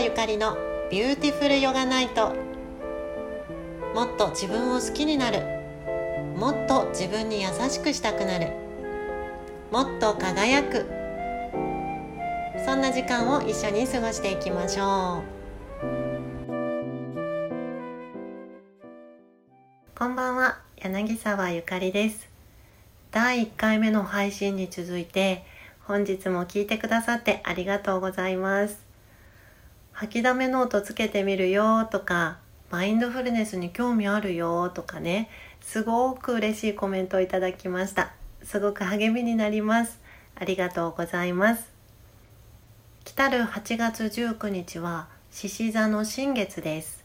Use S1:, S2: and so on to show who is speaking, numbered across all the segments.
S1: 沢ゆかりのビューティフルヨガナイトもっと自分を好きになる。もっと自分に優しくしたくなる。もっと輝く。そんな時間を一緒に過ごしていきましょう。こんばんは。柳沢ゆかりです。第1回目の配信に続いて本日も聞いてくださってありがとうございます。吐きだめノートつけてみるよとかマインドフルネスに興味あるよとかねすごく嬉しいコメントをいただきました。すごく励みになります。ありがとうございます。来たる8月19日は獅子座の新月です。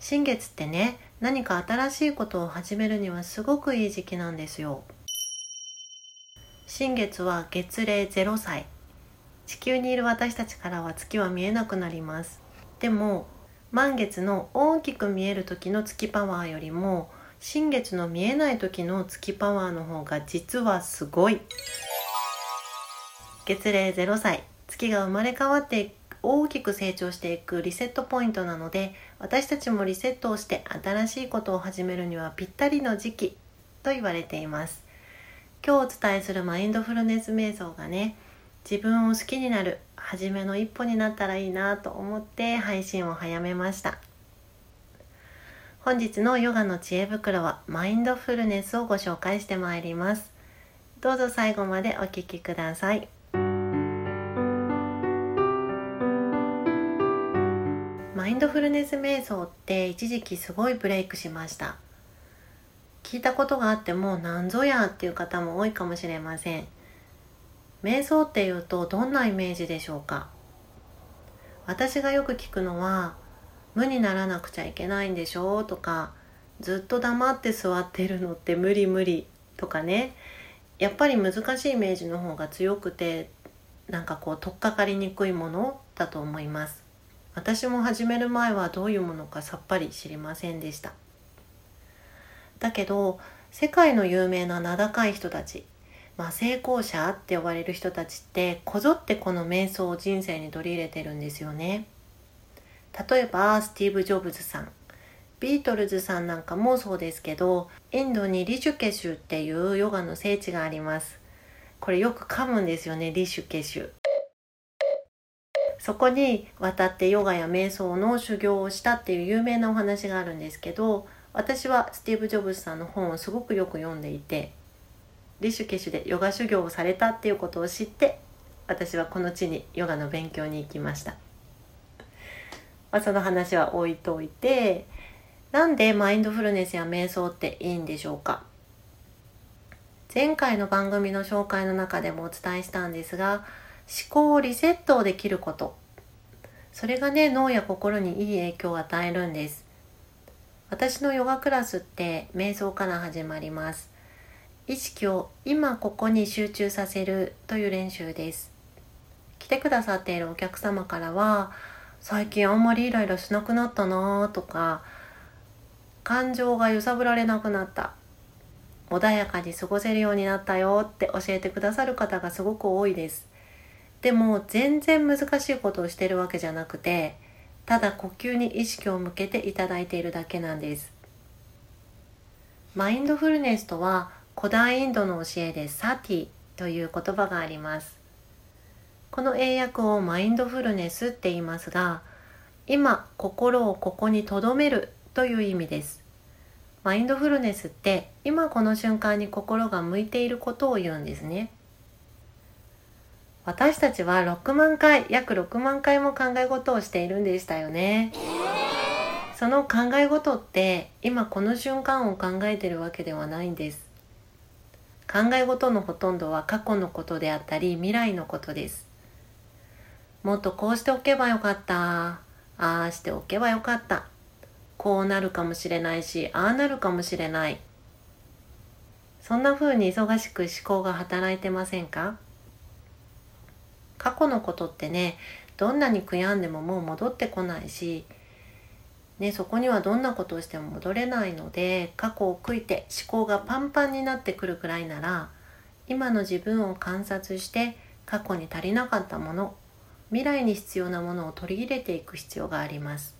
S1: 新月ってね何か新しいことを始めるにはすごくいい時期なんですよ。新月は月齢0歳。地球にいる私たちからは月は見えなくなります。でも満月の大きく見える時の月パワーよりも新月の見えない時の月パワーの方が実はすごい。月齢0歳。月が生まれ変わって大きく成長していくリセットポイントなので私たちもリセットをして新しいことを始めるにはぴったりの時期と言われています。今日お伝えするマインドフルネス瞑想がね自分を好きになる初めの一歩になったらいいなと思って配信を早めました。本日のヨガの知恵袋はマインドフルネスをご紹介してまいります。どうぞ最後までお聴きください。マインドフルネス瞑想って一時期すごいブレイクしました。聞いたことがあっても何ぞやっていう方も多いかもしれません。瞑想っていうとどんなイメージでしょうか？私がよく聞くのは無にならなくちゃいけないんでしょとかずっと黙って座ってるのって無理無理とかね。やっぱり難しいイメージの方が強くてなんかこう取っかかりにくいものだと思います。私も始める前はどういうものかさっぱり知りませんでした。だけど世界の有名な名高い人たち、まあ、成功者って呼ばれる人たちってこぞってこの瞑想を人生に取り入れてるんですよね。例えばスティーブ・ジョブズさん。ビートルズさんなんかもそうですけどインドにリシュケシュっていうヨガの聖地があります。これよく噛むんですよねリシュケシュ。そこに渡ってヨガや瞑想の修行をしたっていう有名なお話があるんですけど私はスティーブ・ジョブズさんの本をすごくよく読んでいてリシュケシュでヨガ修行をされたっていうことを知って私はこの地にヨガの勉強に行きました、まあ、その話は置いといてなんでマインドフルネスや瞑想っていいんでしょうか。前回の番組の紹介の中でもお伝えしたんですが思考をリセットできること。それがね脳や心にいい影響を与えるんです。私のヨガクラスって瞑想から始まります。意識を今ここに集中させるという練習です。来てくださっているお客様からは最近あんまりイライラしなくなったなとか感情が揺さぶられなくなった穏やかに過ごせるようになったよって教えてくださる方がすごく多いです。でも全然難しいことをしてるわけじゃなくてただ呼吸に意識を向けていただいているだけなんです。マインドフルネスとは古代インドの教えでサティという言葉があります。この英訳をマインドフルネスって言いますが今心をここに留めるという意味です。マインドフルネスって今この瞬間に心が向いていることを言うんですね。私たちは6万回約6万回も考え事をしているんでしたよね。その考え事って今この瞬間を考えてるわけではないんです。考え事のほとんどは過去のことであったり未来のことです。もっとこうしておけばよかった。ああしておけばよかった。こうなるかもしれないしああなるかもしれない。そんな風に忙しく思考が働いてませんか？過去のことってねどんなに悔やんでももう戻ってこないし、ね、そこにはどんなことをしても戻れないので過去を悔いて思考がパンパンになってくるくらいなら今の自分を観察して過去に足りなかったもの未来に必要なものを取り入れていく必要があります。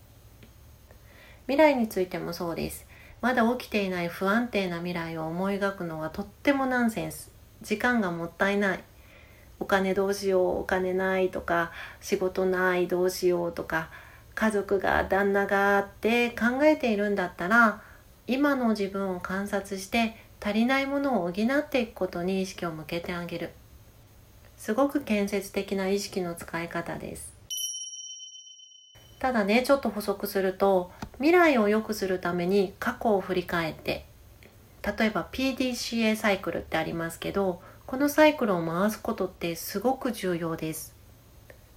S1: 未来についてもそうです。まだ起きていない不安定な未来を思い描くのはとってもナンセンス。時間がもったいない。お金どうしようお金ないとか仕事ないどうしようとか家族が旦那がって考えているんだったら今の自分を観察して足りないものを補っていくことに意識を向けてあげる。すごく建設的な意識の使い方です。ただねちょっと補足すると未来を良くするために過去を振り返って例えば PDCA サイクルってありますけどこのサイクルを回すことってすごく重要です。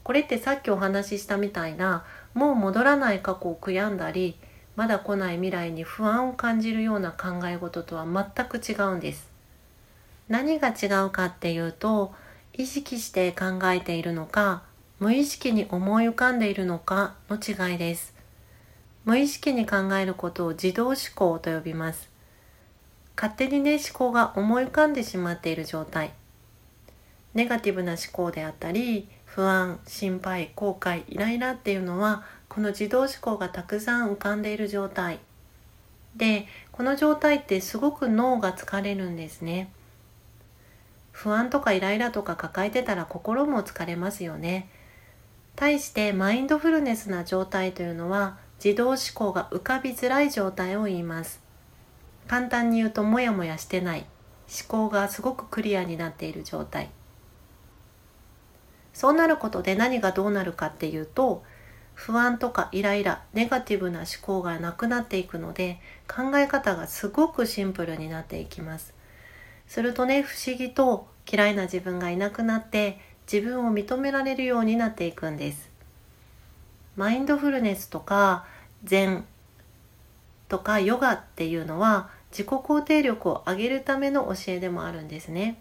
S1: これってさっきお話ししたみたいなもう戻らない過去を悔やんだりまだ来ない未来に不安を感じるような考え事とは全く違うんです。何が違うかっていうと意識して考えているのか無意識に思い浮かんでいるのかの違いです。無意識に考えることを自動思考と呼びます。勝手にね思考が思い浮かんでしまっている状態。ネガティブな思考であったり不安心配後悔イライラっていうのはこの自動思考がたくさん浮かんでいる状態。でこの状態ってすごく脳が疲れるんですね。不安とかイライラとか抱えてたら心も疲れますよね。対してマインドフルネスな状態というのは自動思考が浮かびづらい状態を言います。簡単に言うとモヤモヤしてない。思考がすごくクリアになっている状態。そうなることで何がどうなるかっていうと不安とかイライラネガティブな思考がなくなっていくので考え方がすごくシンプルになっていきます。するとね不思議と嫌いな自分がいなくなって自分を認められるようになっていくんです。マインドフルネスとか禅とかヨガっていうのは自己肯定力を上げるための教えでもあるんですね。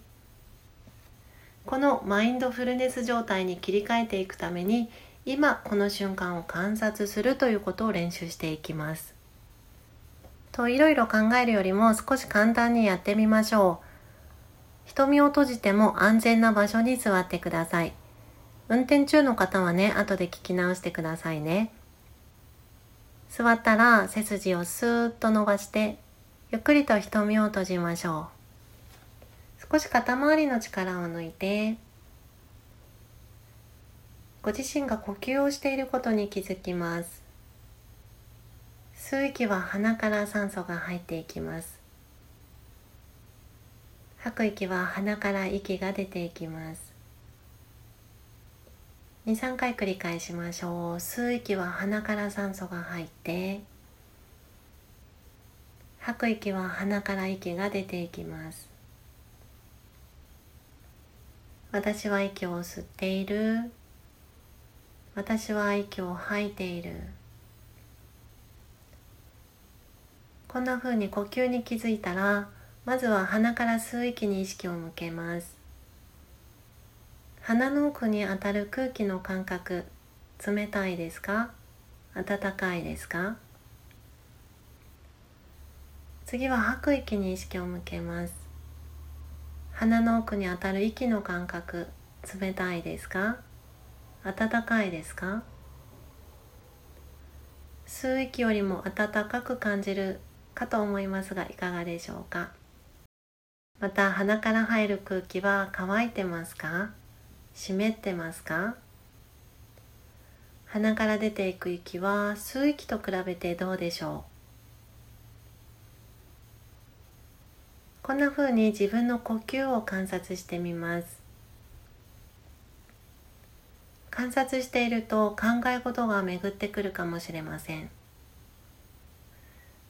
S1: このマインドフルネス状態に切り替えていくために今この瞬間を観察するということを練習していきます。といろいろ考えるよりも少し簡単にやってみましょう。瞳を閉じても安全な場所に座ってください。運転中の方はね、後で聞き直してくださいね。座ったら背筋をスーッと伸ばしてゆっくりと瞳を閉じましょう。少し肩周りの力を抜いてご自身が呼吸をしていることに気づきます。吸う息は鼻から酸素が入っていきます。吐く息は鼻から息が出ていきます。23回繰り返しましょう。吸う息は鼻から酸素が入って吐く息は鼻から息が出ていきます。私は息を吸っている。私は息を吐いている。こんな風に呼吸に気づいたらまずは鼻から吸う息に意識を向けます。鼻の奥に当たる空気の感覚冷たいですか？暖かいですか？次は吐く息に意識を向けます。鼻の奥に当たる息の感覚冷たいですか？暖かいですか？吸う息よりも暖かく感じるかと思いますがいかがでしょうか？また鼻から入る空気は乾いてますか？湿ってますか？鼻から出ていく息は吸う息と比べてどうでしょう？こんな風に自分の呼吸を観察してみます。観察していると考え事が巡ってくるかもしれません。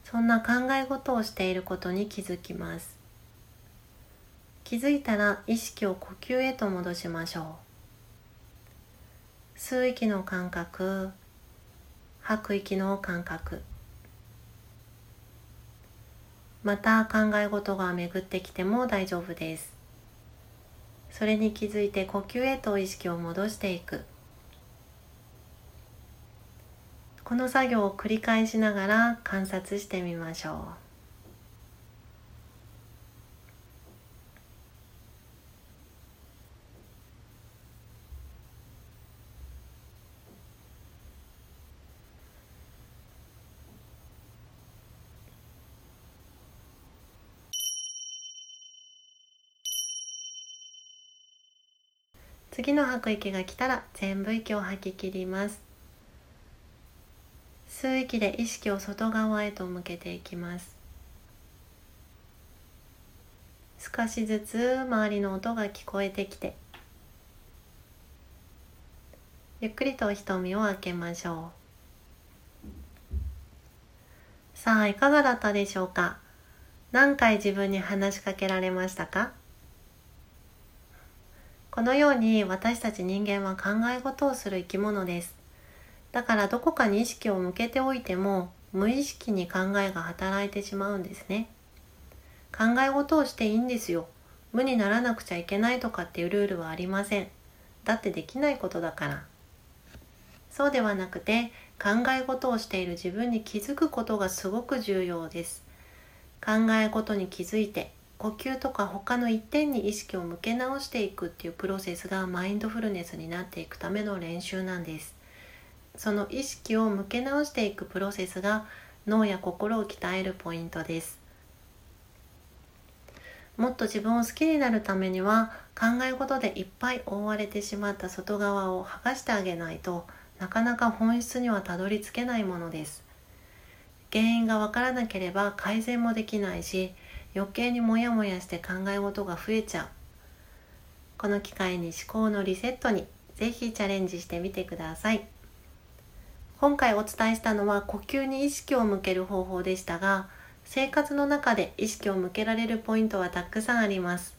S1: そんな考え事をしていることに気づきます。気づいたら意識を呼吸へと戻しましょう。吸う息の感覚吐く息の感覚。また考え事が巡ってきても大丈夫です。それに気づいて呼吸へと意識を戻していく。この作業を繰り返しながら観察してみましょう。次の吐く息が来たら全部息を吐き切ります。吸う息で意識を外側へと向けていきます。少しずつ周りの音が聞こえてきてゆっくりと瞳を開けましょう。さあいかがだったでしょうか？何回自分に話しかけられましたか？このように私たち人間は考え事をする生き物です。だからどこかに意識を向けておいても無意識に考えが働いてしまうんですね。考え事をしていいんですよ。無にならなくちゃいけないとかっていうルールはありません。だってできないことだから。そうではなくて考え事をしている自分に気づくことがすごく重要です。考え事に気づいて呼吸とか他の一点に意識を向け直していくっていうプロセスがマインドフルネスになっていくための練習なんです。その意識を向け直していくプロセスが脳や心を鍛えるポイントです。もっと自分を好きになるためには考え事でいっぱい覆われてしまった外側を剥がしてあげないとなかなか本質にはたどり着けないものです。原因がわからなければ改善もできないし余計にモヤモヤして考え事が増えちゃう。この機会に思考のリセットにぜひチャレンジしてみてください。今回お伝えしたのは呼吸に意識を向ける方法でしたが生活の中で意識を向けられるポイントはたくさんあります。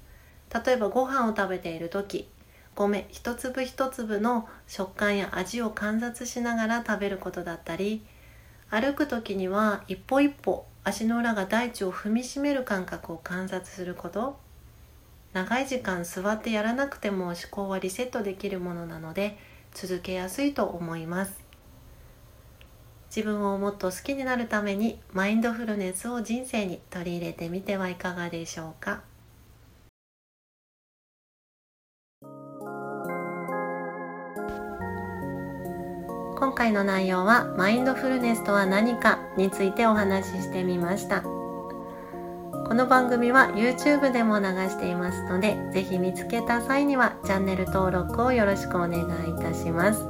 S1: 例えばご飯を食べている時米一粒一粒の食感や味を観察しながら食べることだったり歩く時には一歩一歩足の裏が大地を踏みしめる感覚を観察すること。長い時間座ってやらなくても思考はリセットできるものなので続けやすいと思います。自分をもっと好きになるためにマインドフルネスを人生に取り入れてみてはいかがでしょうか？今回の内容はマインドフルネスとは何かについてお話ししてみましたこの番組は YouTube でも流していますのでぜひ見つけた際にはチャンネル登録をよろしくお願いいたします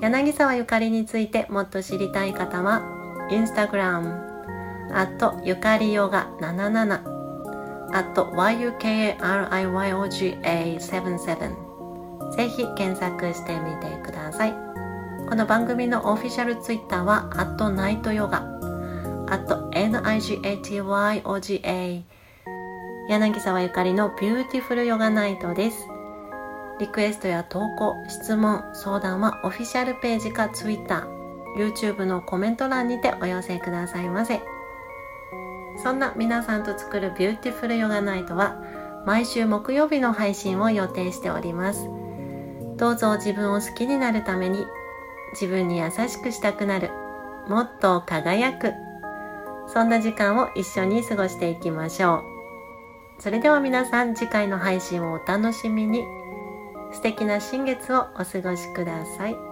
S1: 柳沢ゆかりについてもっと知りたい方は Instagram あとゆかりヨガ77あと YUKARIYOGA77 ぜひ検索してみてください。この番組のオフィシャルツイッターは、アットナイトヨガ、アット NIGHTYOGA、柳沢ゆかりのビューティフルヨガナイトです。リクエストや投稿、質問、相談はオフィシャルページかツイッター、YouTube のコメント欄にてお寄せくださいませ。そんな皆さんと作るビューティフルヨガナイトは毎週木曜日の配信を予定しております。どうぞ自分を好きになるために自分に優しくしたくなる。もっと輝く。そんな時間を一緒に過ごしていきましょう。それでは皆さん次回の配信をお楽しみに。素敵な新月をお過ごしください。